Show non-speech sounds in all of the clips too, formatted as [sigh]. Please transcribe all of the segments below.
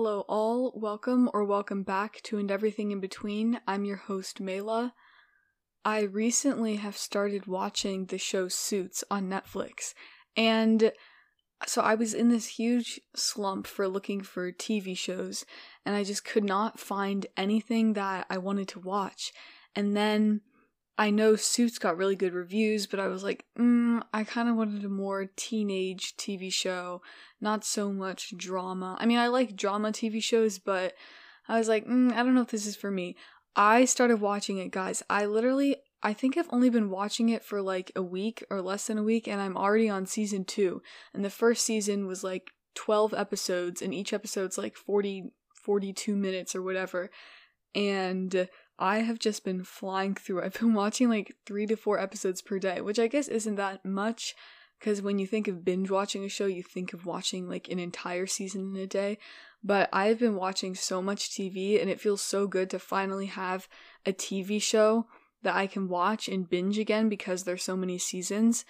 Hello, all. Welcome or welcome back to And Everything in Between. I'm your host, Mela. I recently have started watching the show Suits on Netflix, and so I was in this huge slump for looking for TV shows, and I just could not find anything that I wanted to watch. And then I know Suits got really good reviews, but I was like, mm, I kind of wanted a more teenage TV show, not so much drama. I mean, I like drama TV shows, but I was like, mm, I don't know if this is for me. I started watching it, guys. I literally, I think I've only been watching it for like a week or less than a week, and I'm already on season two. And the first season was like 12 episodes, and each episode's like 40, 42 minutes or whatever. And I have just been flying through. I've been [laughs] watching like three to four episodes per day, which I guess isn't that much because when you think of binge watching a show, you think of watching like an entire season in a day. But I've been watching so much TV and it feels so good to finally have a TV show that I can watch and binge again because there's so many seasons.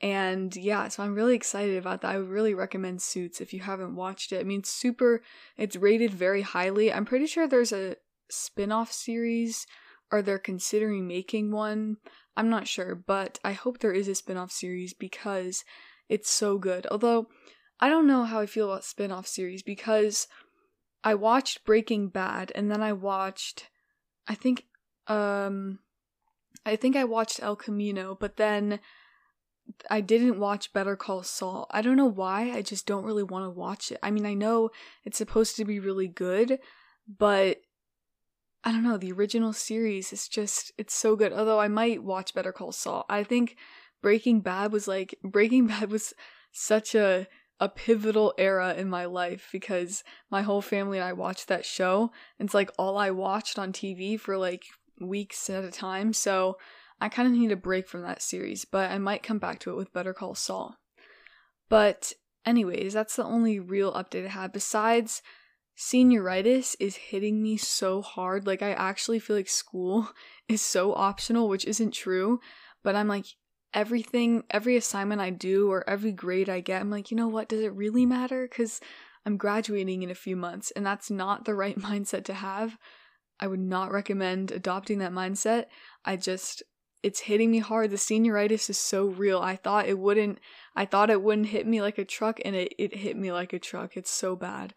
And yeah, so I'm really excited about that. I would really recommend Suits if you haven't watched it. I mean, super, it's rated very highly. I'm pretty sure there's a spin off series or they're considering making one. I'm not sure, but I hope there is a spin off series because it's so good. Although, I don't know how I feel about spin off series because I watched Breaking Bad and then I watched, I think, um, I think I watched El Camino, but then I didn't watch Better Call Saul. I don't know why, I just don't really want to watch it. I mean, I know it's supposed to be really good, but I don't know, the original series is just it's so good. Although I might watch Better Call Saul. I think Breaking Bad was like [laughs] Breaking Bad was such a a pivotal era in my life because my whole family and I watched that show. It's like all I watched on TV for like weeks at a time. So I kind of need a break from that series, but I might come back to it with Better Call Saul. But anyways, that's the only real update I have besides senioritis is hitting me so hard. Like, I actually feel like school [laughs] is so optional, which isn't true. But I'm like, everything, every assignment I do or every grade I get, I'm like, you know what? Does it really matter? Because I'm graduating in a few months, and that's not the right [laughs] mindset to have. I would not recommend adopting that mindset. I just, it's hitting me hard. The senioritis is so real. I thought it wouldn't, I thought it wouldn't hit me like a truck, and it, it hit me like a truck. It's so bad.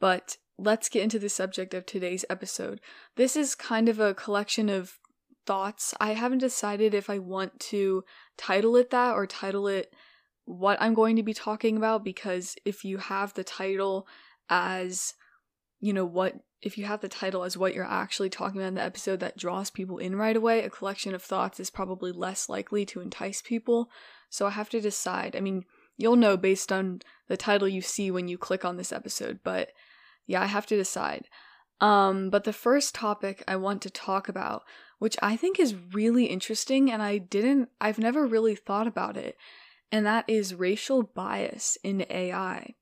But let's get into the subject of today's episode. This is kind of a collection of thoughts. I haven't decided if I want to title it that or title it what I'm going to be talking about because if you have the title as, you know, what if you have the title as what you're actually talking about in the episode that draws people in right away, a collection of thoughts is probably less likely to entice people. So I have to decide. I mean, you'll know based on the title you see when you click on this episode, but yeah, I have to decide. Um, but the first topic I want to talk about, which I think is really interesting, and I didn't, I've never really thought about it, and that is racial bias in AI.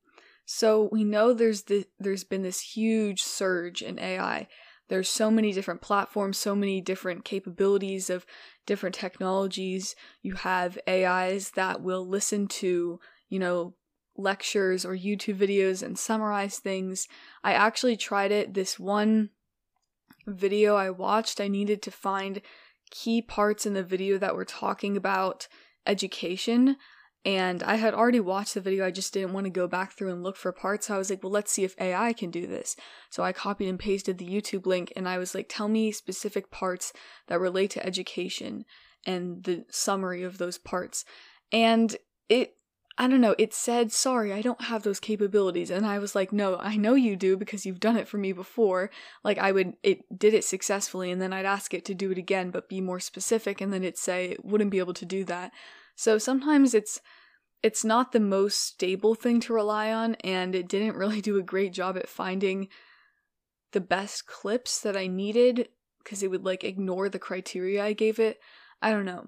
So we know there's the, there's been this huge surge in AI. There's so many different platforms, so many different capabilities of different technologies. You have AIs that will listen to, you know, lectures or YouTube videos and summarize things. I actually tried it. This one video I watched, I needed to find key parts in the video that were talking about education. And I had already watched the video, I just didn't want to go back through and look for parts. So I was like, well, let's see if AI can do this. So I copied and pasted the YouTube link and I was like, tell me specific parts that relate to education and the summary of those parts. And it I don't know, it said, sorry, I don't have those capabilities. And I was like, no, I know you do because you've done it for me before. Like, I would, it did it successfully, and then I'd ask it to do it again, but be more specific, and then it'd say it wouldn't be able to do that. So sometimes it's, it's not the most stable thing to rely on, and it didn't really do a great job at finding the best clips that I needed because it would like ignore the criteria I gave it. I don't know.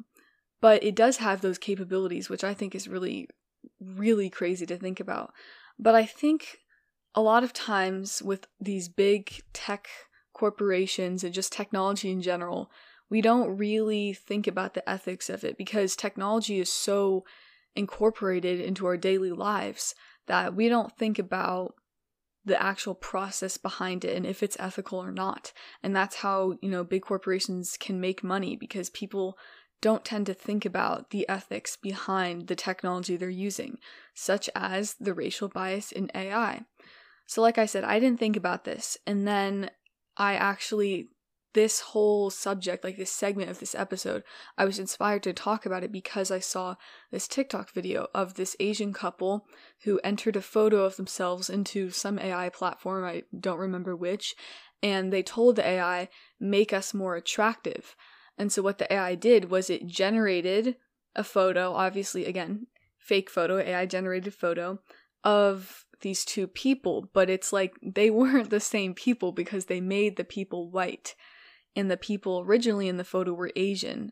But it does have those capabilities, which I think is really, really crazy to think about. But I think a lot of times with these big tech corporations and just technology in general, we don't really think about the ethics of it because technology is so incorporated into our daily lives that we don't think about the actual process behind it and if it's ethical or not. And that's how, you know, big corporations can make money because people don't tend to think about the ethics behind the technology they're using, such as the racial bias in AI. So, like I said, I didn't think about this. And then I actually, this whole subject, like this segment of this episode, I was inspired to talk about it because I saw this TikTok video of this Asian couple who entered a photo of themselves into some AI platform, I don't remember which, and they told the AI, make us more attractive. And so what the AI did was it generated a photo, obviously, again, fake photo, AI generated photo of these two people, but it's like they [laughs] weren't the same people because they made the people white. And the people originally in the photo were Asian.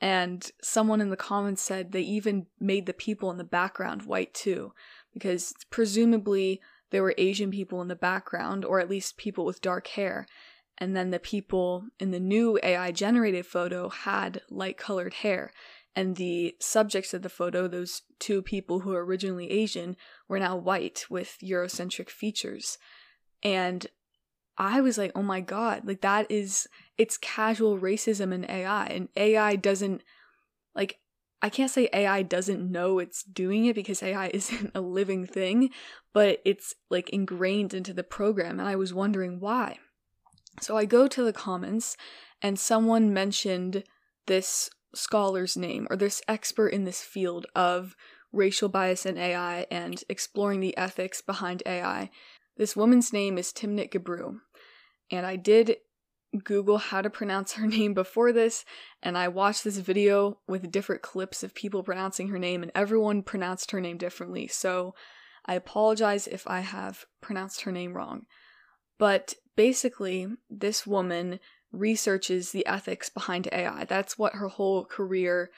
And someone in the comments said they even made the people in the background white too, because presumably there were Asian people in the background, or at least people with dark hair and then the people in the new AI generated photo had light colored hair. And the subjects of the photo, those two people who were originally Asian, were now white with Eurocentric features. And I was like, oh my God, like that is, it's casual racism in AI. And AI doesn't, like, I can't say AI doesn't know it's doing it because AI [laughs] isn't a living thing, but it's like ingrained into the program. And I was wondering why. So I go to the comments and someone mentioned this scholar's name or this expert in this field of racial bias in AI and exploring the ethics behind AI. This woman's name is Timnit Gebru. And I did Google how to pronounce her [laughs] name before this, and I watched this video with different clips of people pronouncing her name, and everyone pronounced her name differently. So I apologize if I have pronounced her name wrong. But basically, this woman researches the ethics behind AI. That's what her whole career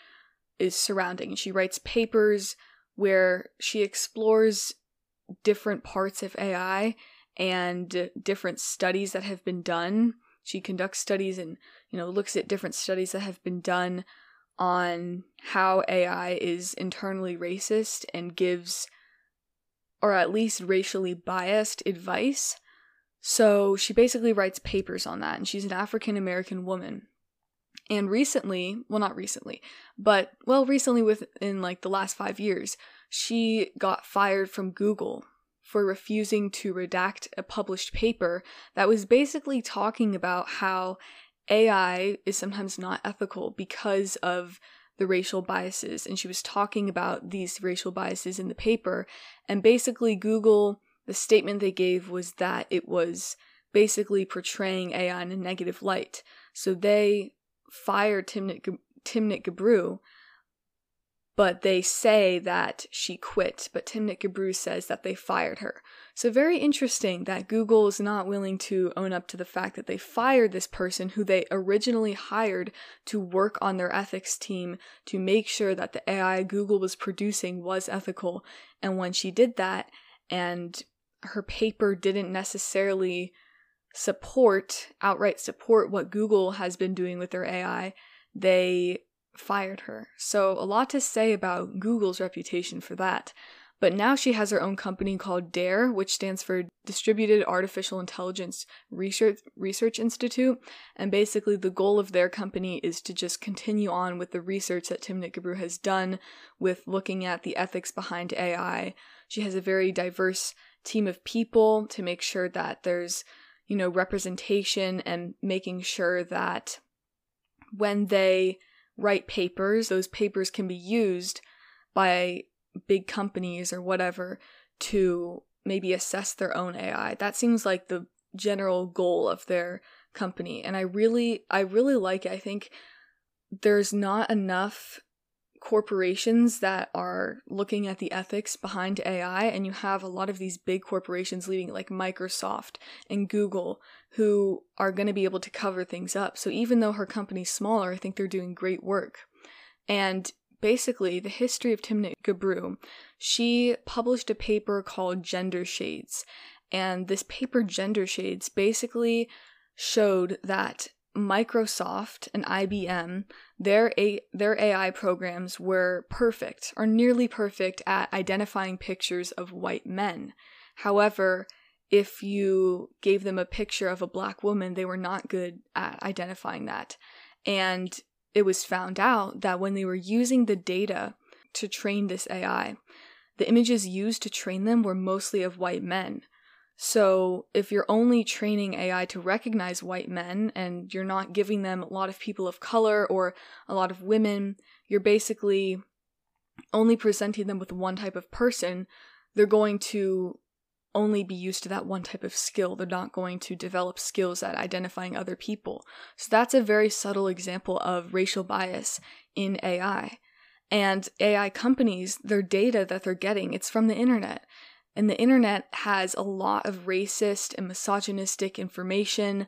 is surrounding. She writes papers where she explores different parts of AI and different studies that have been done. She conducts studies and, you know, looks at different studies that have been done on how AI is internally racist and gives or at least racially biased advice so she basically writes papers on that, and she's an African American woman. And recently, well, not recently, but well, recently within like the last five years, she got fired from Google for refusing to redact a published paper that was basically talking about how AI is sometimes not ethical because of the racial biases. And she was talking about these racial biases in the paper. And basically, Google the statement they gave was that it was basically portraying AI in a negative light. So they fired Timnit, Timnit Gebru, but they say that she quit. But Timnit Gebru says that they fired her. So very interesting that Google is not willing to own up to the fact that they fired this person who they originally hired to work on their ethics team to make sure that the AI Google was producing was ethical. And when she did that, and her paper didn't necessarily support, outright support what Google has been doing with their AI, they fired her. So, a lot to say about Google's reputation for that. But now she has her own company called DAIR, which stands for Distributed Artificial Intelligence Research, Research Institute. And basically, the goal of their company is to just continue on with the research that Timnit Gebru has done with looking at the ethics behind AI. She has a very diverse team of people to make sure that there's, you know, representation and making sure that when they write papers, those papers can be used by big companies or whatever to maybe assess their own AI. That seems like the general goal of their company. And I really I really like it. I think there's not enough corporations that are looking at the ethics behind AI, and you have a lot of these big corporations leading, like Microsoft and Google, who are going to be able to cover things up. So even though her company's smaller, I think they're doing great work. And basically, the history of Timnit Gebru, she published a paper called Gender Shades. And this paper, Gender Shades, basically showed that Microsoft and IBM, their A- their AI programs were perfect or nearly perfect at identifying pictures of white men. However, if you gave them a picture of a black woman, they were not good at identifying that. And it was found out that when they were using the data to train this AI, the images used to train them were mostly of white men. So, if you're only training AI to recognize white men and you're not giving them a lot of people of color or a lot of women, you're basically only presenting them with one type of person, they're going to only be used to that one type of skill. They're not going to develop skills at identifying other people. So that's a very subtle example of racial bias in AI. And AI companies, their data that they're getting, it's from the internet. And the internet has a lot of racist and misogynistic information,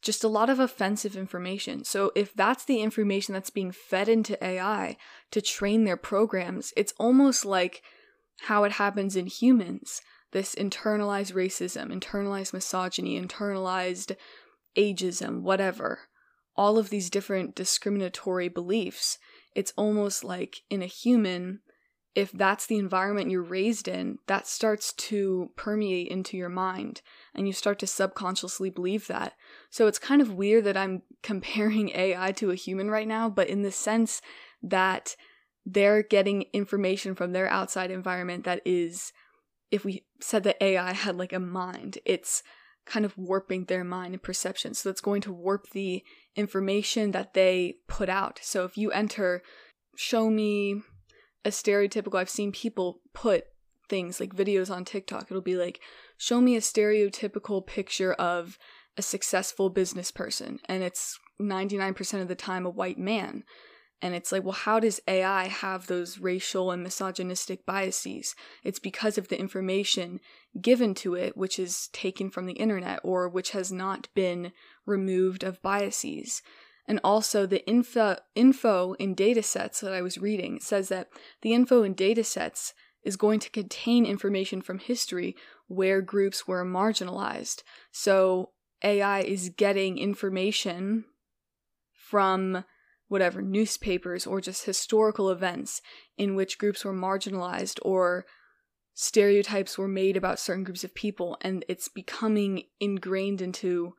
just a lot of offensive information. So, if that's the information that's being fed into AI to train their programs, it's almost like how it happens in humans this internalized racism, internalized misogyny, internalized ageism, whatever. All of these different discriminatory beliefs. It's almost like in a human, if that's the environment you're raised in, that starts to permeate into your mind and you start to subconsciously believe that. So it's kind of weird that I'm [laughs] comparing AI to a human right now, but in the sense that they're getting information from their outside environment that is, if we said that AI had like a mind, it's kind of warping their mind and perception. So that's going to warp the information that they put out. So if you enter, show me a stereotypical I've seen people put things like videos on TikTok. It'll be like, show me a stereotypical picture of a successful business person. And it's 99% of the time a white man. And it's like, well, how does AI have those racial and misogynistic biases? It's because of the information given to it, which is taken from the internet or which has not been removed of biases and also the info info in datasets that I was reading says that the info in datasets is going to contain information from history where groups were marginalized. So AI is getting information from whatever newspapers or just historical events in which groups were marginalized or stereotypes were made about certain groups of people and it's becoming ingrained into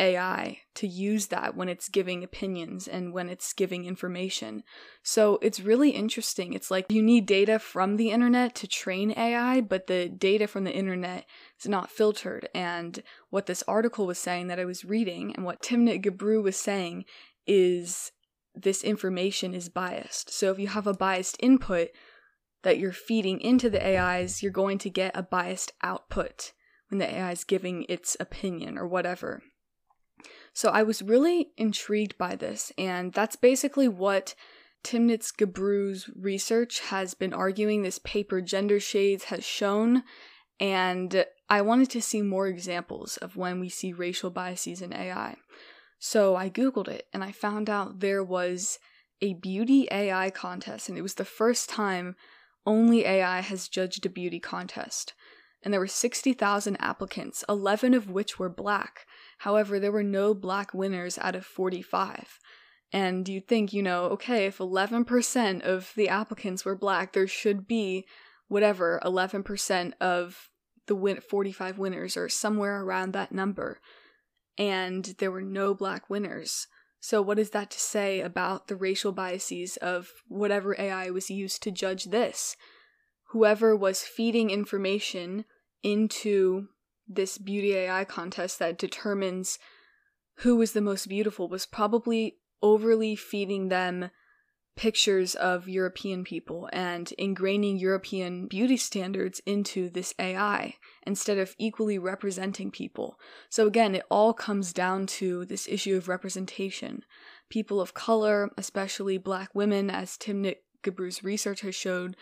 AI to use that when it's giving opinions and when it's giving information. So it's really interesting. It's like you need data from the internet to train AI, but the data from the internet is not filtered. And what this article was saying that I was reading and what Timnit Gebru was saying is this information is biased. So if you have a biased input that you're feeding into the AIs, you're going to get a biased output when the AI is giving its opinion or whatever. So I was really intrigued by this, and that's basically what Timnit Gebru's research has been arguing this paper Gender Shades has shown, and I wanted to see more examples of when we see racial biases in AI. So I googled it and I found out there was a beauty AI contest, and it was the first time only AI has judged a beauty contest. And there were 60,000 applicants, 11 of which were black. However, there were no black winners out of 45. And you'd think, you know, okay, if 11% of the applicants were black, there should be whatever, 11% of the win- 45 winners or somewhere around that number. And there were no black winners. So, what is that to say about the racial biases of whatever AI was used to judge this? Whoever was feeding information into this beauty AI contest that determines who was the most beautiful was probably overly feeding them pictures of European people and ingraining European beauty standards into this AI instead of equally representing people. So, again, it all comes down to this issue of representation. People of color, especially black women, as Timnit Gebru's research has showed,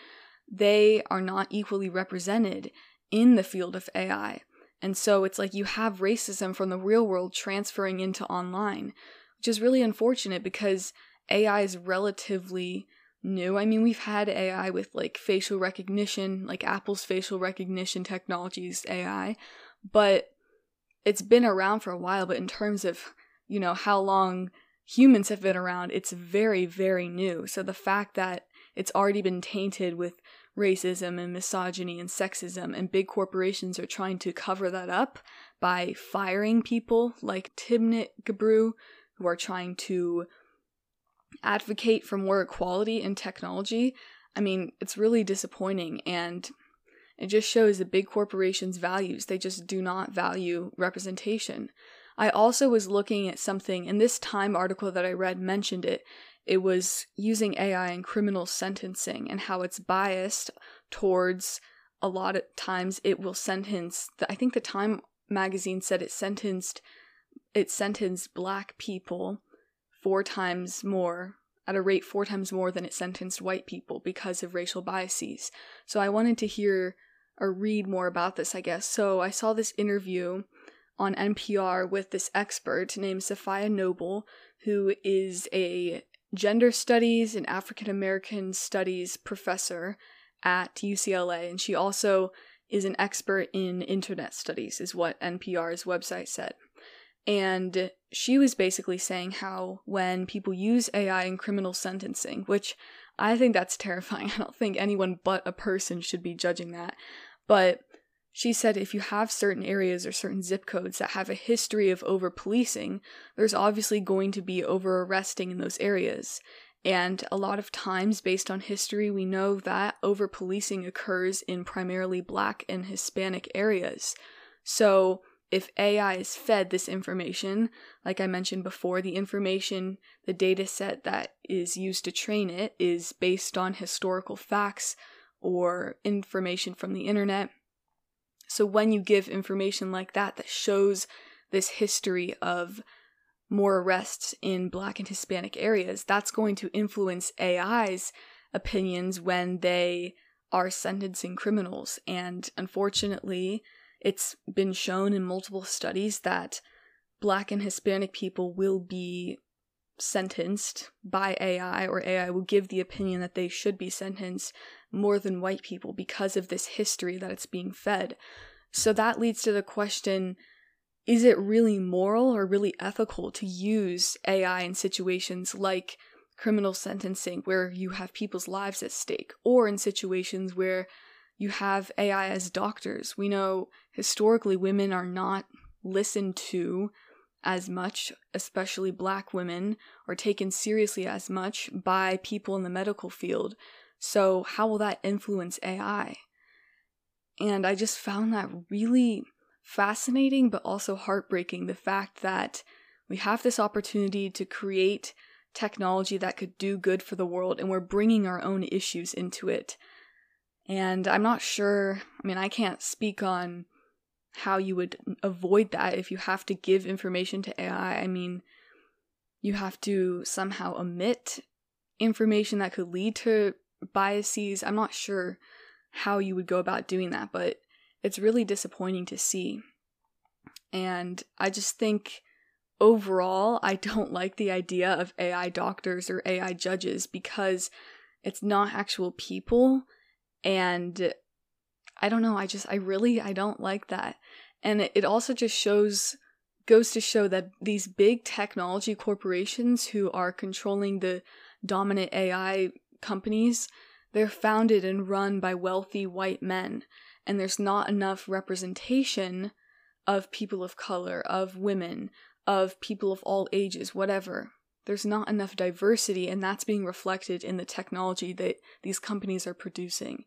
they are not equally represented in the field of AI. And so it's like you have racism from the real world transferring into online, which is really unfortunate because AI is relatively new. I mean, we've had AI with like facial recognition, like Apple's facial recognition technologies AI, but it's been around for a while. But in terms of, you know, how long humans have been around, it's very, very new. So the fact that it's already been tainted with racism and misogyny and sexism, and big corporations are trying to cover that up by firing people like Timnit Gebru, who are trying to advocate for more equality in technology. I mean, it's really disappointing and it just shows the big corporations' values. They just do not value representation. I also was looking at something, and this Time article that I read mentioned it. It was using AI in criminal sentencing and how it's biased towards a lot of times it will sentence. I think the Time magazine said it sentenced it sentenced black people four times more at a rate four times more than it sentenced white people because of racial biases. So I wanted to hear or read more about this, I guess. So I saw this interview on NPR with this expert named Safiya Noble, who is a gender studies and African American studies professor at UCLA, and she also is an expert in internet studies, is what NPR's website said. And she was basically saying how when people use AI in criminal sentencing, which I think that's terrifying. [laughs] I don't think anyone but a person should be judging that. But she said if you have certain areas or certain zip codes that have a history of over policing, there's obviously going to be over arresting in those areas. And a lot of times, based on history, we know that over policing occurs in primarily black and Hispanic areas. So, if AI is fed this information, like I mentioned before, the information, the data set that is used to train it is based on historical facts or information from the internet. So when you give information like that that shows this history of more arrests in black and Hispanic areas, that's going to influence AI's opinions when they are sentencing criminals. And unfortunately, it's been shown in multiple studies that black and Hispanic people will be sentenced by AI, or AI will give the opinion that they should be sentenced more than white people because of this history that it's being fed. So that leads to the question is it really moral or really ethical to use AI in situations like criminal sentencing where you have people's lives at stake, or in situations where you have AI as doctors? We know historically women are not listened to as much, especially black women, or taken seriously as much by people in the medical field. So, how will that influence AI? And I just found that really fascinating, but also heartbreaking the fact that we have this opportunity to create technology that could do good for the world, and we're bringing our own issues into it. And I'm not sure, I mean, I can't speak on how you would avoid that if you have to give information to AI. I mean, you have to somehow omit information that could lead to biases. I'm not sure how you would go about doing that, but it's really disappointing to see. And I just think overall, I don't like the idea of AI doctors or AI judges because it's not actual people. And I don't know, I just, I really, I don't like that. And it, also just shows, goes to show that these big technology corporations who are controlling the dominant AI companies, they're founded and run by wealthy white men, and there's not enough representation of people of color, of women, of people of all ages, whatever. There's not enough diversity, and that's being reflected in the technology that these companies are producing.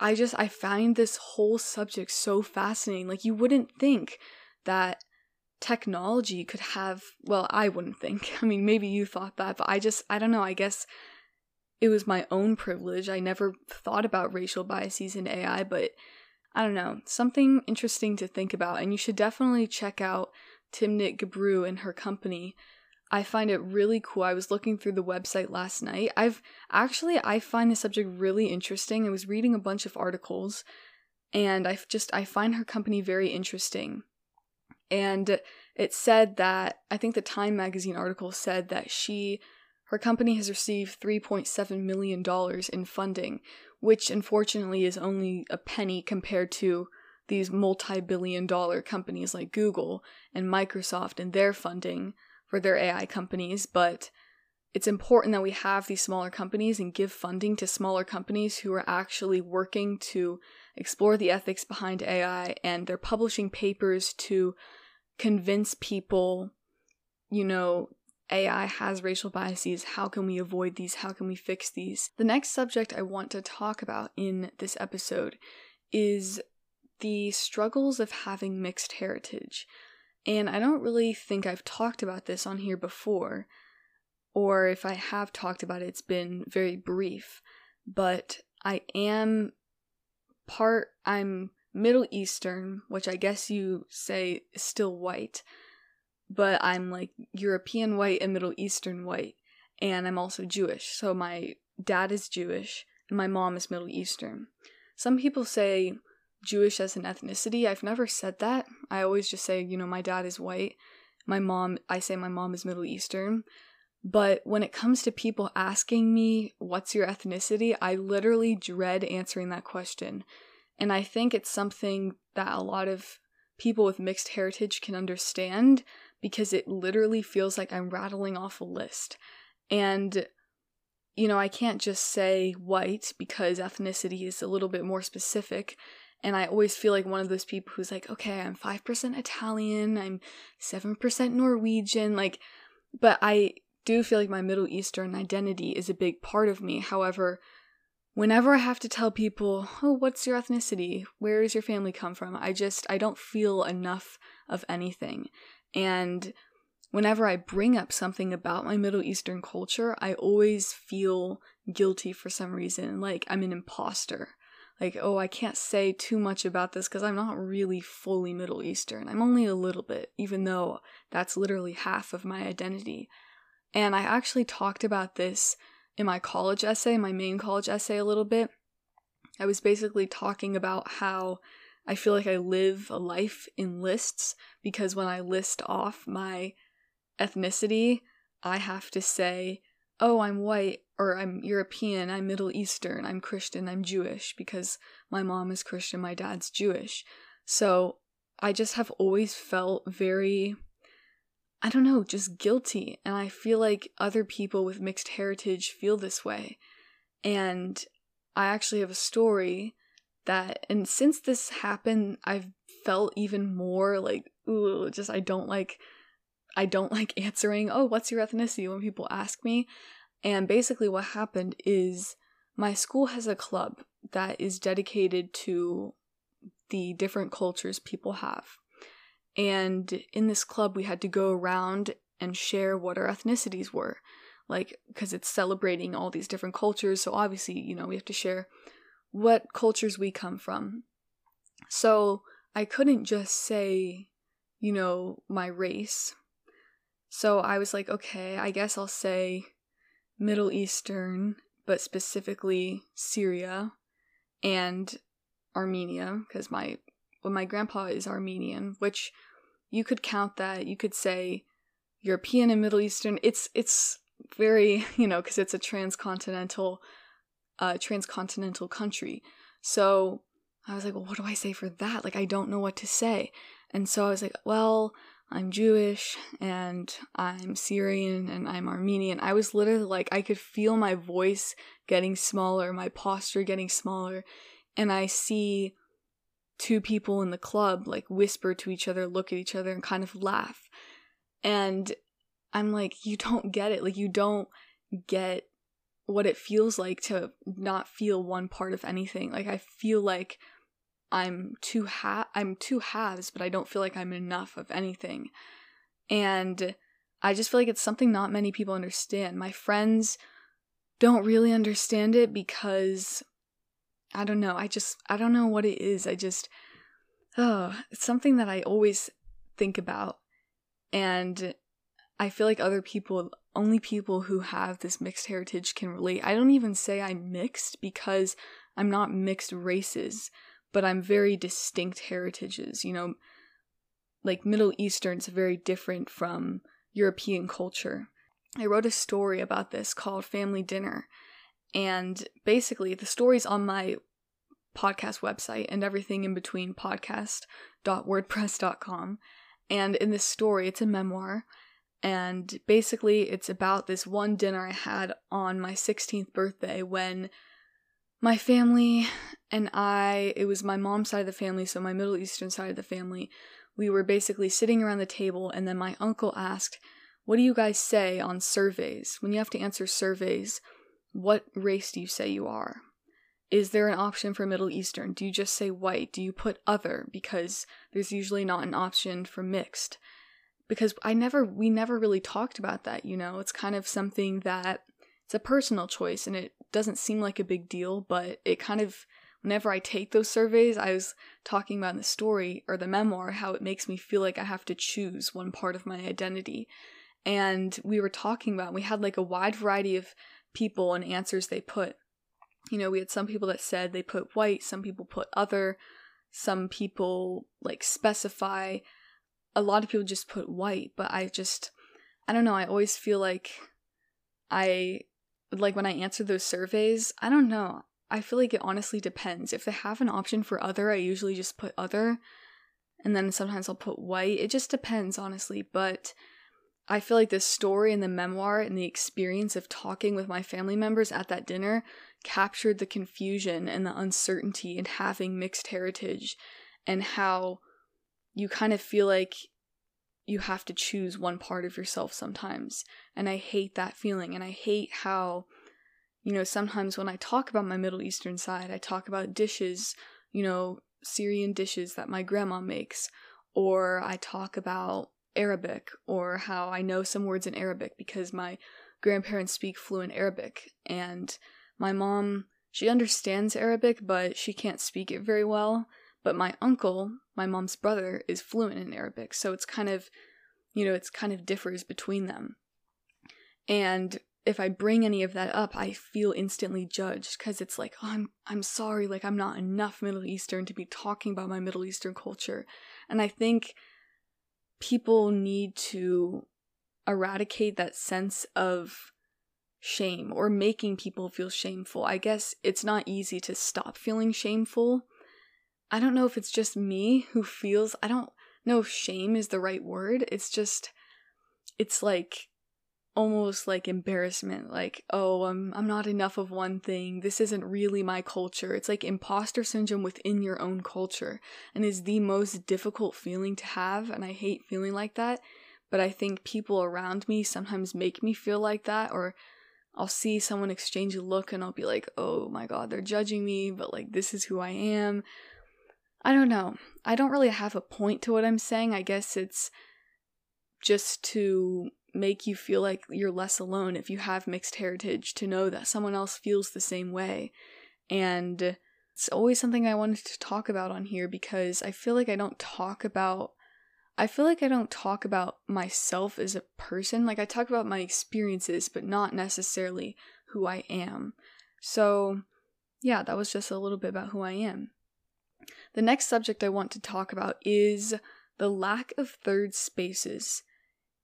I just, I find this whole subject so fascinating. Like, you wouldn't think that technology could have, well, I wouldn't think. [laughs] I mean, maybe you thought that, but I just, I don't know. I guess it was my own privilege. I never thought about racial biases in AI, but I don't know, something interesting to think about. And you should definitely check out Timnit Gebru and her company. I find it really cool. I was looking through the website last night. I've actually I find the subject really interesting. I was reading a bunch of articles and I just I find her company very interesting. And it said that I think the Time magazine article said that she her company has received 3.7 million dollars in funding, which unfortunately is only a penny compared to these multi-billion dollar companies like Google and Microsoft and their funding their AI companies, but it's important that we have these smaller companies and give funding to smaller companies who are actually working to explore the ethics behind AI and they're publishing papers to convince people, you know, AI has racial biases. How can we avoid these? How can we fix these? The next subject I want to talk about in this episode is the struggles of having mixed heritage. And I don't really think I've talked about this on here before, or if I have talked about it, it's been very brief. But I am part, I'm Middle Eastern, which I guess you say is still white, but I'm like European white and Middle Eastern white. And I'm also Jewish. So my dad is Jewish and my mom is Middle Eastern. Some people say Jewish as an ethnicity. I've never said that. I always just say, you know, my dad is white. My mom, I say my mom is Middle Eastern. But when it comes to people asking me, what's your ethnicity? I literally dread answering that question. And I think it's something that a lot of people with mixed heritage can understand because it literally feels like I'm rattling off a list. And, you know, I can't just say white because ethnicity is a little bit more specific. And I always feel like one of those people who's like, okay, I'm 5% Italian, I'm 7% Norwegian. Like, but I do feel like my Middle Eastern identity is a big part of me. However, whenever I have to tell people, oh, what's your ethnicity? Where does your family come from? I just, I don't feel enough of anything. And whenever I bring up something about my Middle Eastern culture, I always feel guilty for some reason, like I'm an imposter like, oh, I can't say too much about this because I'm not really fully Middle Eastern. I'm only a little bit, even though that's literally half of my identity. And I actually talked about this in my college essay, my main college essay, a little bit. I was basically talking about how I feel like I live a life in lists because when I list off my ethnicity, I have to say, oh, I'm white, or I'm European, I'm Middle Eastern, I'm Christian, I'm Jewish because my mom is Christian, my dad's Jewish. So I just have always felt very, I don't know, just guilty. And I feel like other people with mixed heritage feel this way. And I actually have a story that, and since this happened, I've felt even more like, ooh, just I don't like. I don't [laughs] like answering, oh, what's your ethnicity when people ask me. And basically, what happened is my school has a club that is dedicated to the different cultures people have. And in this club, we had to go around and share what our ethnicities were. Like, because it's celebrating all these different cultures. So obviously, you know, we have to share what cultures we come from. So I couldn't just say, you know, my race. So I was like, okay, I guess I'll say Middle Eastern, but specifically Syria and Armenia, because my well, my grandpa is Armenian, which you could count that. You could say European and Middle Eastern. It's it's very [laughs] you know because it's a transcontinental uh transcontinental country. So I was like, well, what do I say for that? Like I don't know what to say. And so I was like, well, I'm Jewish and I'm Syrian and I'm Armenian. I was literally like, I could feel my voice getting smaller, my posture getting smaller, and I see two people in the club like whisper to each other, look at each other, and kind of laugh. And I'm like, you don't get it. Like, you don't get what it feels like to not feel one part of anything. Like, I feel like I'm two ha I'm two halves, but I don't feel like I'm enough of anything. And I just feel like it's something not many people understand. My friends don't really understand it because I don't know. I just I don't know what it is. I just oh, it's something that I always think about. And I feel like other people only people who have this mixed heritage can relate. I don't even say I'm mixed because I'm not mixed races but I'm very distinct heritages. You know, like Middle Eastern's very different from European culture. I wrote a story about this called Family Dinner. And basically, the story's on my podcast website and everything in between podcast.wordpress.com. And in this story, it's a memoir. And basically, it's about this one dinner I had on my 16th birthday when my family and I, it was my mom's side of the family, so my Middle Eastern side of the family, we were basically sitting around the table, and then my uncle asked, What do you guys say on surveys? When you have to answer surveys, what race do you say you are? Is there an option for Middle Eastern? Do you just say white? Do you put other? Because there's usually not an option for mixed. Because I never, we never really talked about that, you know? It's kind of something that it's a personal choice and it doesn't seem like a big deal, but it kind of, whenever I take those surveys, I was talking about in the story or the memoir how it makes me feel like I have to choose one part of my identity. And we were talking about, we had like a wide variety of people and answers they put. You know, we had some people that said they put white, some people put other, some people like specify. A lot of people just put white, but I just, I don't know, I always feel like I, like when I answer those surveys, I don't know. I feel like it honestly depends. If they have an option for other, I usually just put other. And then sometimes I'll put white. It just depends, honestly. But I feel like the story and the memoir and the experience of talking with my family members at that dinner captured the confusion and the uncertainty in having mixed heritage and how you kind of feel like you have to choose one part of yourself sometimes. And I hate that feeling. And I hate how, you know, sometimes when I talk about my Middle Eastern side, I talk about dishes, you know, Syrian dishes that my grandma makes, or I talk about Arabic, or how I know some words in Arabic because my grandparents speak fluent Arabic. And my mom, she understands Arabic, but she can't speak it very well. But my uncle, my mom's brother, is fluent in Arabic. So it's kind of, you know, it's kind of differs between them. And if I bring any of that up, I feel instantly judged because it's like, oh, I'm I'm sorry, like I'm not enough Middle Eastern to be talking about my Middle Eastern culture. And I think people need to eradicate that sense of shame or making people feel shameful. I guess it's not easy to stop feeling shameful. I don't know if it's just me who feels I don't know if shame is the right word. It's just it's like almost like embarrassment like oh I'm I'm not enough of one thing. This isn't really my culture. It's like imposter syndrome within your own culture and is the most difficult feeling to have and I hate feeling like that but I think people around me sometimes make me feel like that or I'll see someone exchange a look and I'll be like oh my god they're judging me but like this is who I am I don't know I don't really have a point to what I'm saying I guess it's just to make you feel like you're less alone if you have mixed heritage, to know that someone else feels the same way. And it's always something I wanted to talk about on here because I feel like I don't talk about I feel like I don't talk about myself as a person. Like I talk about my experiences, but not necessarily who I am. So, yeah, that was just a little bit about who I am. The next subject I want to talk about is the lack of third spaces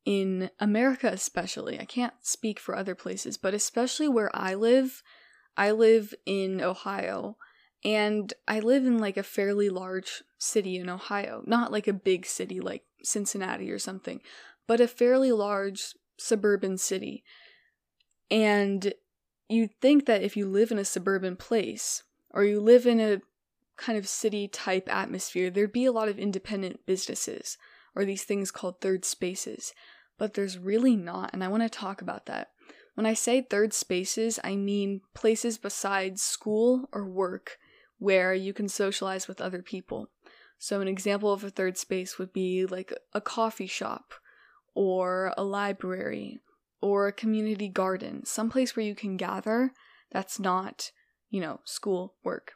in America, especially. I can't speak for other places, but especially where I live, I live in Ohio. And I live in like a fairly large city in Ohio. Not like a big city like Cincinnati or something, but a fairly large suburban city. And you'd think that if you live in a suburban place, or you live in a kind of city type atmosphere, there'd be a lot of independent businesses or these things called third spaces, but there's really not, and I want to talk about that. When I say third spaces, I mean places besides school or work where you can socialize with other people. So, an example of a third space would be like a coffee shop, or a library, or a community garden, someplace where you can gather that's not, you know, school, work.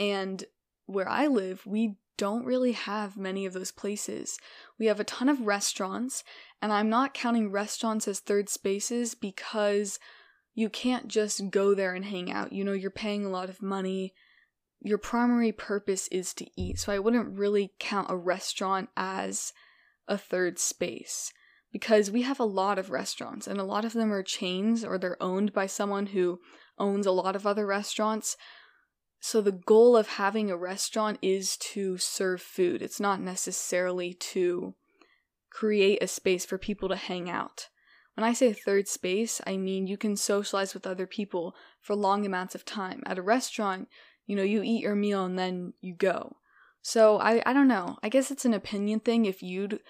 And where I live, we don't really have many of those places. We have a ton of restaurants, and I'm not counting restaurants as third spaces because you can't just go there and hang out. You know, you're paying a lot of money. Your primary purpose is to eat. So I wouldn't really count a restaurant as a third space because we have a lot of restaurants and a lot of them are chains or they're owned by someone who owns a lot of other restaurants. So the goal of having a restaurant is to serve food. It's not necessarily to create a space for people to hang out. When I say third space, I mean you can socialize with other people for long amounts of time. At a restaurant, you know, you eat your meal and then you go. So I, I don't know. I guess it's an opinion thing if you'd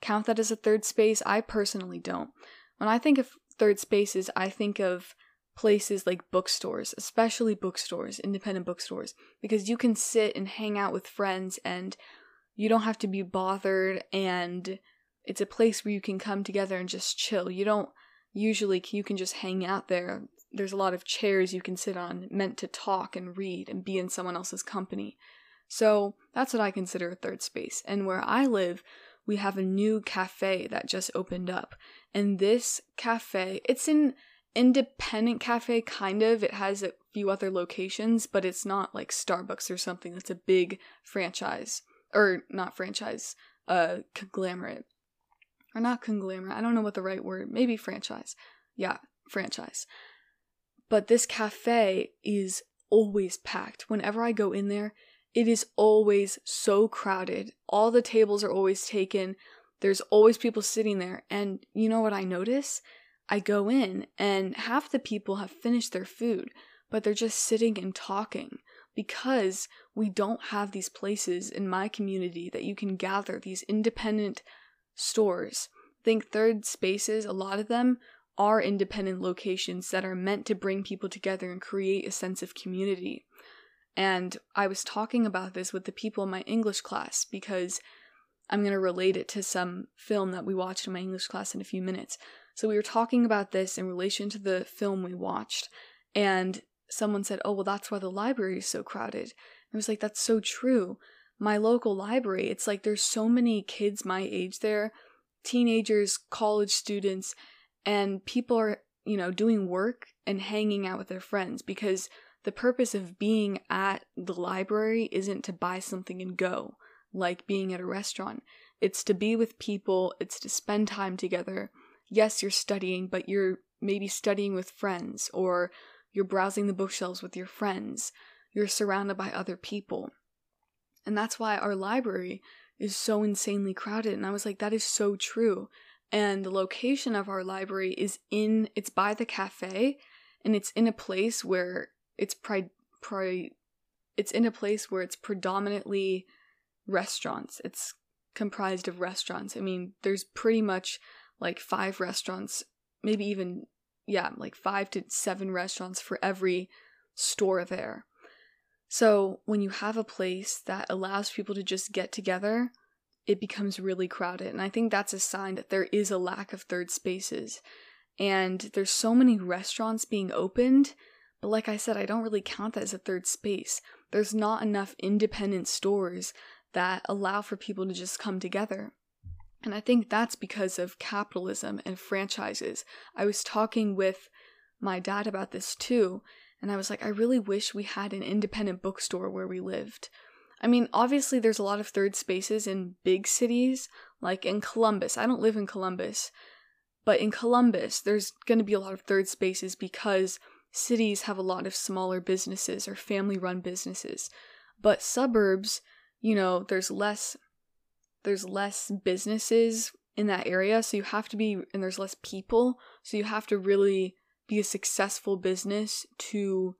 count that as a third space. I personally don't. When I think of third spaces, I think of places like bookstores, especially bookstores, independent bookstores, because you can sit and hang out with friends and you don't have to be bothered and it's a place where you can come together and just chill. You don't usually you can just hang out there. There's a lot of chairs you can sit on meant to talk and read and be in someone else's company. So, that's what I consider a third space. And where I live, we have a new cafe that just opened up. And this cafe, it's an independent cafe, kind of. It has a few other locations, but it's not like Starbucks or something that's a big franchise. Or not franchise, uh, conglomerate. Or not conglomerate, I don't know what the right word, maybe franchise. Yeah, franchise. But this cafe is always packed. Whenever I go in there, it is always so crowded. All the tables are always taken. There's always people sitting there. And you know what I notice? I go in and half the people have finished their food, but they're just sitting and talking because we don't have these places in my community that you can gather these independent stores. Think third spaces, a lot of them are independent locations that are meant to bring people together and create a sense of community. And I was talking about this with the people in my English class because I'm going to relate it to some film that we watched in my English class in a few minutes. So we were talking about this in relation to the film we watched, and someone said, Oh, well, that's why the library is so crowded. I was like, That's so true. My local library, it's like there's so many kids my age there, teenagers, college students, and people are, you know, doing work and hanging out with their friends because the purpose of being at the library isn't to buy something and go, like being at a restaurant. It's to be with people, it's to spend time together. Yes, you're studying, but you're maybe studying with friends, or you're browsing the bookshelves with your friends. You're surrounded by other people. And that's why our library is so insanely crowded. And I was like, that is so true. And the location of our library is in, it's by the cafe, and it's in a place where it's pri- pri- it's in a place where it's predominantly restaurants. It's comprised of restaurants. I mean, there's pretty much like five restaurants, maybe even yeah, like 5 to 7 restaurants for every store there. So, when you have a place that allows people to just get together, it becomes really crowded. And I think that's a sign that there is a lack of third spaces. And there's so many restaurants being opened but like I said, I don't really count that as a third space. There's not enough independent stores that allow for people to just come together. And I think that's because of capitalism and franchises. I was talking with my dad about this too, and I was like, I really wish we had an independent bookstore where we lived. I mean, obviously, there's a lot of third spaces in big cities, like in Columbus. I don't live in Columbus, but in Columbus, there's going to be a lot of third spaces because cities have a lot of smaller businesses or family run businesses. But suburbs, you know, there's less there's less businesses in that area, so you have to be and there's less people, so you have to really be a successful business to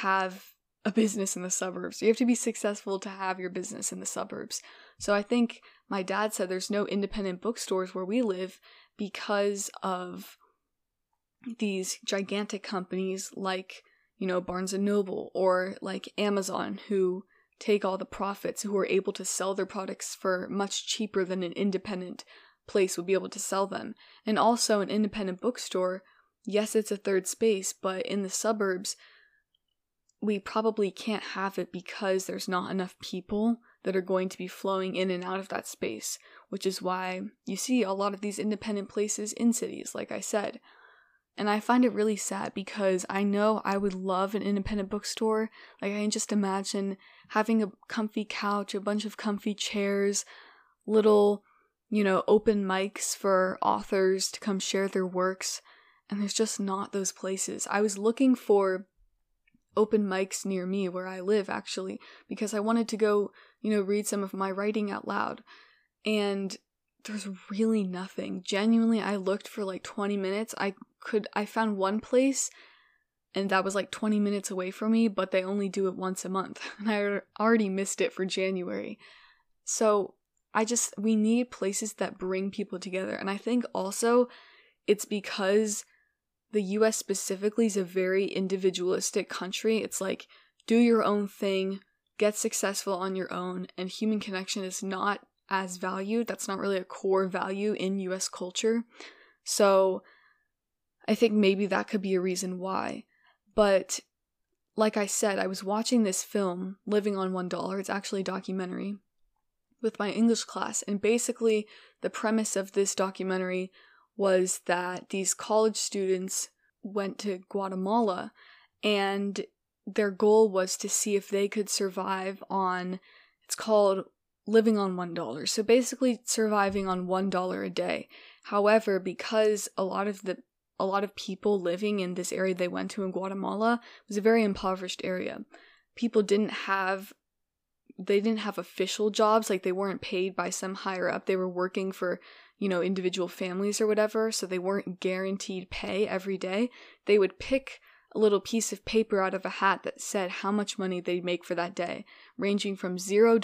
have a business in the suburbs. You have to be successful to have your business in the suburbs. So I think my dad said there's no independent bookstores where we live because of these gigantic companies like, you know, Barnes and Noble or like Amazon who take all the profits, who are able to sell their products for much cheaper than an independent place would be able to sell them. And also an independent bookstore, yes, it's a third space, but in the suburbs, we probably can't have it because there's not enough people that are going to be flowing in and out of that space, which is why you see a lot of these independent places in cities, like I said. And I find it really sad because I know I would love an independent bookstore. Like, I can just imagine having a comfy couch, a bunch of comfy chairs, little, you know, open mics for authors to come share their works. And there's just not those places. I was looking for open mics near me where I live, actually, because I wanted to go, you know, read some of my writing out loud. And there's really nothing. Genuinely, I looked for like 20 minutes. I could I found one place and that was like 20 minutes away from me, but they only do it once a month. [laughs] And I already missed it for January. So, I just we need places that bring people together. And I think also it's because the US specifically is a very individualistic country. It's like do your own thing, get successful on your own, and human connection is not as valued. That's not really a core value in US culture. So I think maybe that could be a reason why. But like I said, I was watching this film, Living on $1. It's actually a documentary with my English class. And basically, the premise of this documentary was that these college students went to Guatemala and their goal was to see if they could survive on it's called living on $1. So basically surviving on $1 a day. However, because a lot of the a lot of people living in this area they went to in Guatemala was a very impoverished area. People didn't have they didn't have official jobs like they weren't paid by some higher up. They were working for, you know, individual families or whatever, so they weren't guaranteed pay every day. They would pick a little piece of paper out of a hat that said how much money they'd make for that day, ranging from $0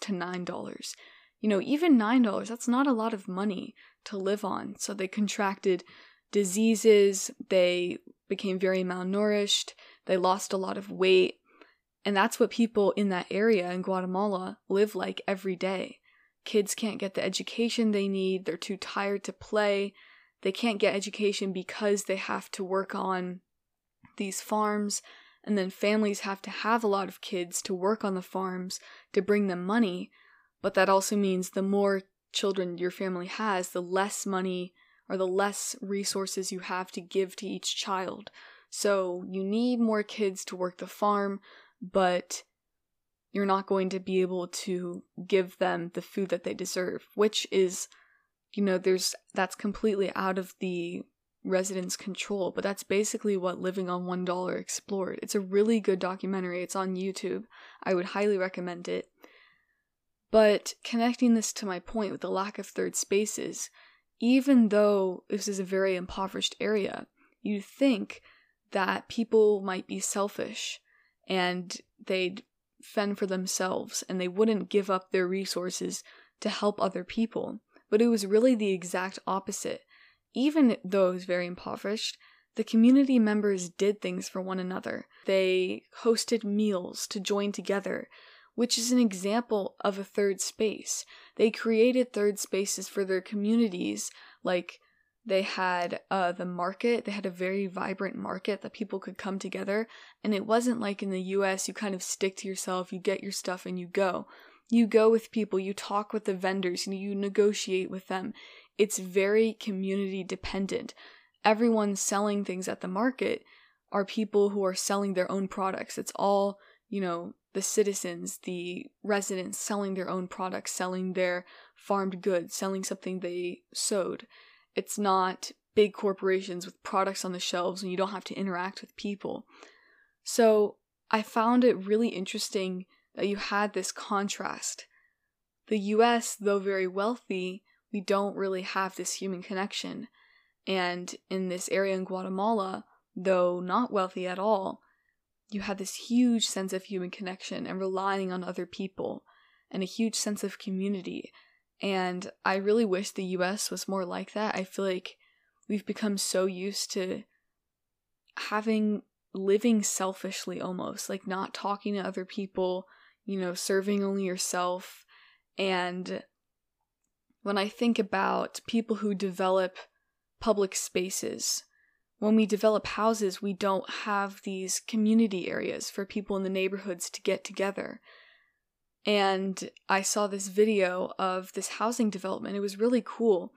to $9. You know, even $9, that's not a lot of money to live on. So they contracted diseases, they became very malnourished, they lost a lot of weight. And that's what people in that area in Guatemala live like every day. Kids can't get the education they need, they're too tired to play, they can't get education because they have to work on these farms, and then families have to have a lot of kids to work on the farms to bring them money. But that also means the more children your family has, the less money or the less resources you have to give to each child. So you need more kids to work the farm, but you're not going to be able to give them the food that they deserve, which is, you know, there's that's completely out of the residents control, but that's basically what Living on $1 explored. It's a really good documentary. It's on YouTube. I would highly recommend it. But connecting this to my point with the lack of third spaces, even though this is a very impoverished area, you think that people might be selfish and they'd fend for themselves and they wouldn't give up their resources to help other people. But it was really the exact opposite. Even those very impoverished, the community members did things for one another. They hosted meals to join together, which is an example of a third space. They created third spaces for their communities, like they had uh, the market, they had a very vibrant market that people could come together. And it wasn't like in the US, you kind of stick to yourself, you get your stuff, and you go. You go with people, you talk with the vendors, you negotiate with them it's very community dependent. Everyone selling things at the market are people who are selling their own products. It's all, you know, the citizens, the residents selling their own products, selling their farmed goods, selling something they sowed. It's not big corporations with products on the shelves and you don't have to interact with people. So I found it really interesting that you had this contrast. The US, though very wealthy, we don't really have this human connection. And in this area in Guatemala, though not wealthy at all, you had this huge sense of human connection and relying on other people and a huge sense of community. And I really wish the US was more like that. I feel like we've become so used to having living selfishly almost, like not talking to other people, you know, serving only yourself and when I think about people who develop public spaces. When we develop houses, we don't have these community areas for people in the neighborhoods to get together. And I saw this video of this housing development. It was really cool.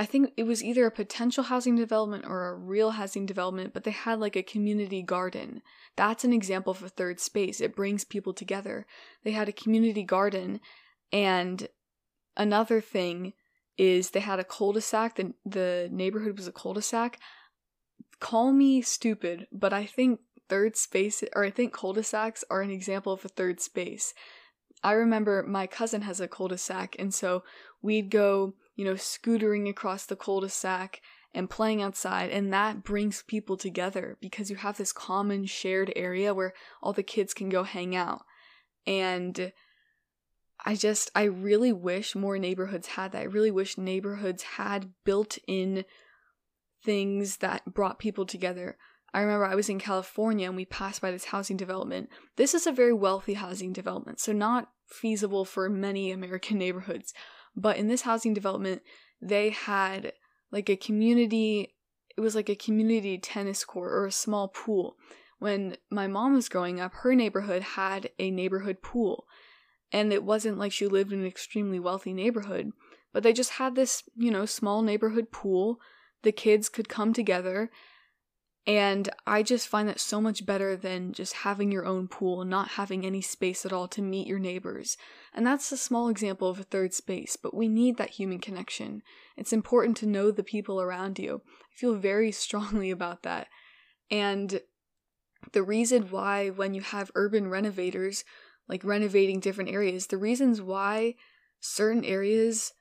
I think it was either a potential housing development or a real housing development, but they had like a community garden. That's an example of a third space. It brings people together. They had a community garden and Another thing is they had a cul-de-sac. The, the neighborhood was a cul-de-sac. Call me stupid, but I think third space, or I think cul-de-sacs are an example of a third space. I remember my cousin has a cul-de-sac, and so we'd go you know, scootering across the cul-de-sac and playing outside and that brings people together because you have this common shared area where all the kids can go hang out. And I just I really wish more neighborhoods had that. I really wish neighborhoods had built in things that brought people together. I remember I was in California and we passed by this housing development. This is a very wealthy housing development, so not feasible for many American [laughs] neighborhoods. But in this housing development, they had like a community, it was like a community tennis court or a small pool. When my mom was growing up, her neighborhood had a neighborhood pool. And it wasn't like she lived in an extremely wealthy neighborhood, but they just had this, you know, small neighborhood pool. The kids could come together and I just find that so much better than just having your own pool and not having any space at all to meet your neighbors. And that's a small example of a third space, but we need that human connection. It's important to know the people around you. I feel very [laughs] strongly about that. And the reason why, when you have urban renovators, like renovating different areas, the reasons why certain areas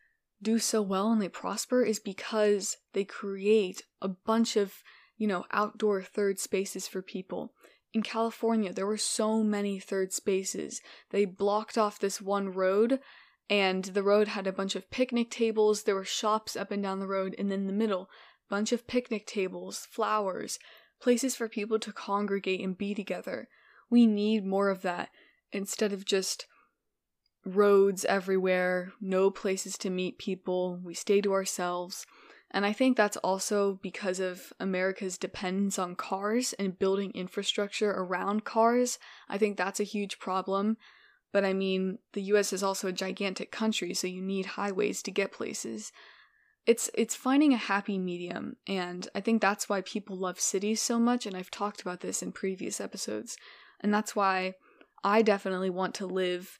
do so well and they prosper is because they create a bunch of you know, outdoor third spaces for people. In California, there were so many third spaces. They blocked off this one road, and the road had a bunch of picnic tables. There were shops up and down the road, and in the middle, bunch of picnic tables, flowers, places for people to congregate and be together. We need more of that instead of just roads everywhere, no places to meet people. We stay to ourselves. And I think that's also because of America's dependence on cars and building infrastructure around cars. I think that's a huge problem. But I mean, the US is also a gigantic country, so you need highways to get places. It's it's finding a happy medium, and I think that's why people love cities so much, and I've talked about this in previous episodes. And that's why I definitely want to live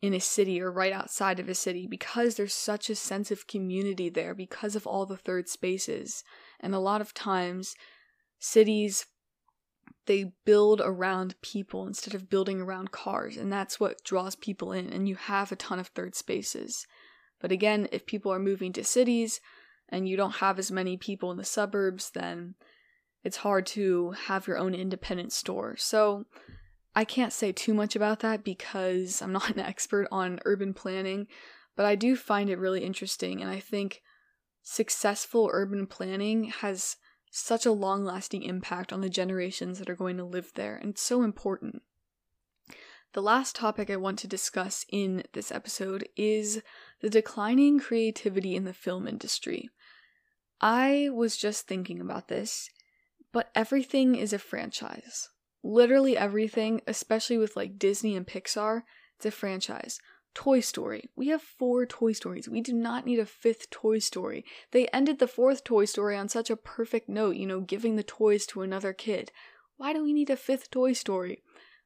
in a city or right outside of a city because there's such a sense of community there because of all the third spaces. And a lot of times, cities they build around people instead of building around cars, and that's what draws people in. And you have a ton of third spaces. But again, if people are moving to cities and you don't have as many people in the suburbs, then it's hard to have your own independent store. So, I can't say too much about that because I'm not an [laughs] expert on urban planning, but I do find it really interesting. And I think successful urban planning has such a long lasting impact on the generations that are going to live there, and it's so important. The last topic I want to discuss in this episode is the declining creativity in the film industry. I was just thinking about this, but everything is a franchise literally everything, especially with like Disney and Pixar, it's a franchise. Toy Story. We have four Toy Stories. We do not need a fifth Toy Story. They ended the fourth Toy Story on such a perfect note, you know, giving the toys to another kid. Why do we need a fifth Toy Story?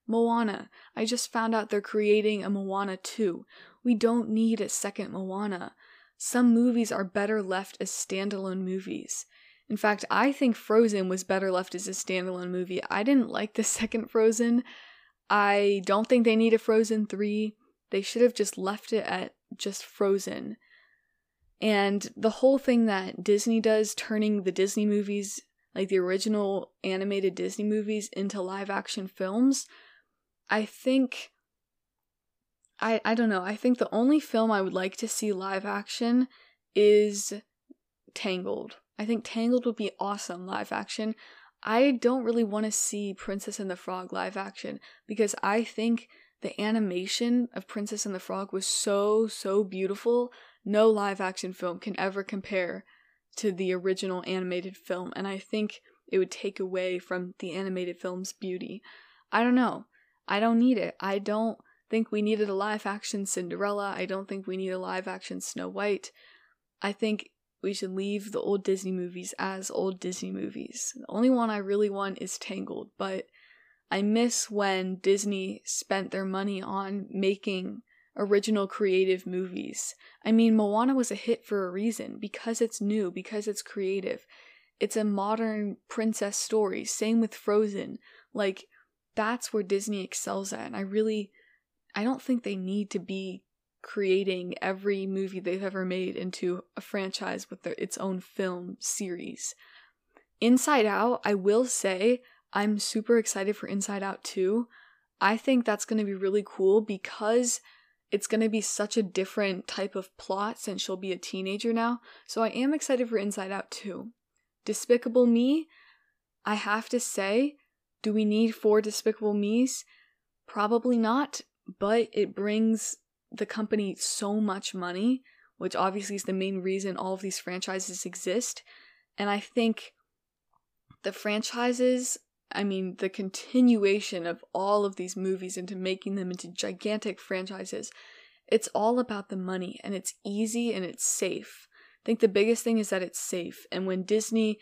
Moana. I just found out they're creating a Moana 2. We don't need a second Moana. Some movies are better left as standalone movies. In fact, I think Frozen was better left as a standalone movie. I didn't like the [laughs] second Frozen. I don't think they need a Frozen 3. They should have just left it at just Frozen. And the whole thing that Disney does, turning the Disney movies, like the original animated Disney movies, into live action films, I think. I, I don't know. I think the only film I would like to see live action is Tangled. I think Tangled would be awesome live action. I don't really want to see Princess and the Frog live action because I think the animation of Princess and the Frog was so, so beautiful. No live action film can ever compare to the original animated film, and I think it would take away from the animated film's beauty. I don't know. I don't need it. I don't think we needed a live action Cinderella. I don't think we need a live action Snow White. I think we should leave the old Disney movies as old Disney movies. The only one I really want is Tangled, but I miss when Disney spent their money on making original creative movies. I mean, Moana was a hit for a reason because it's new, because it's creative. It's a modern princess story. Same with Frozen. Like, that's where Disney excels at. And I really, I don't think they need to be creating every movie they've ever made into a franchise with their, its own film series. Inside Out, I will say, I'm super excited for Inside Out 2. I think that's going to be really cool because it's going to be such a different type of plot since she'll be a teenager now. So I am excited for Inside Out 2. Despicable Me, I have to say, do we need four Despicable Me's? Probably not, but it brings the company so much money, which obviously is the main reason all of these franchises exist. And I think the franchises, I mean, the continuation of all of these movies into making them into gigantic franchises, it's all about the money and it's easy and it's safe. I think the biggest thing is that it's safe. And when Disney,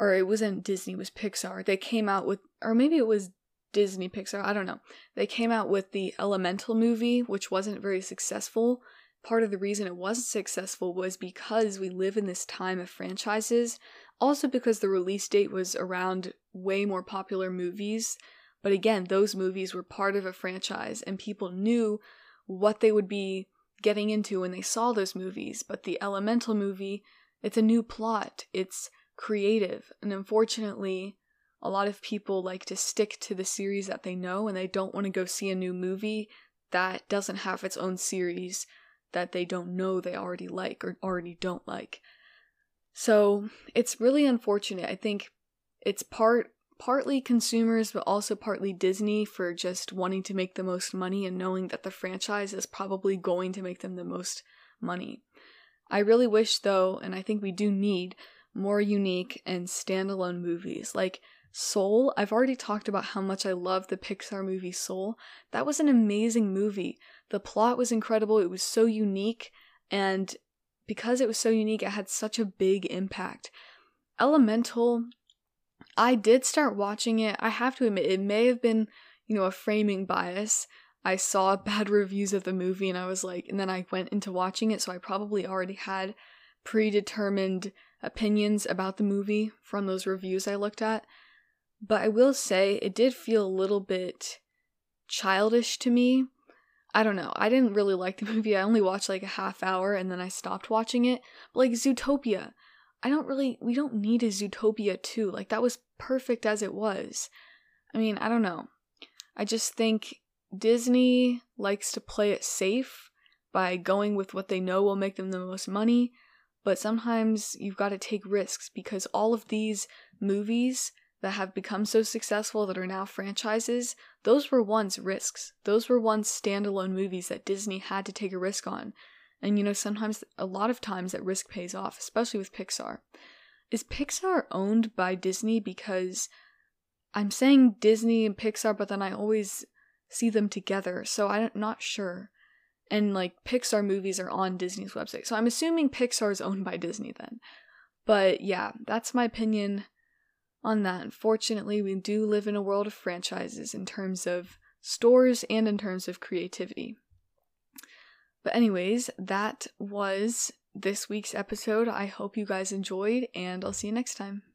or it wasn't Disney, it was Pixar, they came out with, or maybe it was Disney Pixar, I don't know. They came out with the Elemental movie, which wasn't very successful. Part of the reason it wasn't successful was because we live in this time of franchises, also because the release date was around way more popular movies. But again, those movies were part of a franchise and people knew what they would be getting into when they saw those movies. But the Elemental movie, it's a new plot, it's creative, and unfortunately, a lot of people like to stick to the series that they know and they don't want to go see a new movie that doesn't have its own series that they don't know they already like or already don't like. So, it's really unfortunate. I think it's part partly consumers but also partly Disney for just wanting to make the most money and knowing that the franchise is probably going to make them the most money. I really wish though, and I think we do need more unique and standalone movies. Like Soul, I've already talked about how much I love the Pixar movie Soul. That was an amazing movie. The plot was incredible, it was so unique, and because it was so unique, it had such a big impact. Elemental, I did start watching it. I have to admit, it may have been, you know, a framing bias. I saw [laughs] bad reviews of the movie and I was like, and then I went into watching it, so I probably already had predetermined opinions about the movie from those reviews I looked at. But I will say it did feel a little bit childish to me. I don't know. I didn't really like the [laughs] movie. I only watched like a half hour and then I stopped watching it. But like Zootopia, I don't really we don't need a Zootopia 2. Like that was perfect as it was. I mean, I don't know. I just think Disney likes to play it safe by going with what they know will make them the most money, but sometimes you've got to take risks because all of these movies that have become so successful that are now franchises, those were once risks. Those were once standalone movies that Disney had to take a risk on. And you know, sometimes, a lot of times, that risk pays off, especially with Pixar. Is Pixar owned by Disney? Because I'm saying Disney and Pixar, but then I always see them together, so I'm not sure. And like Pixar movies are on Disney's website, so I'm assuming Pixar is owned by Disney then. But yeah, that's my opinion on that. Unfortunately, we do live in a world of franchises in terms of stores and in terms of creativity. But, anyways, that was this week's episode. I hope you guys enjoyed, and I'll see you next time.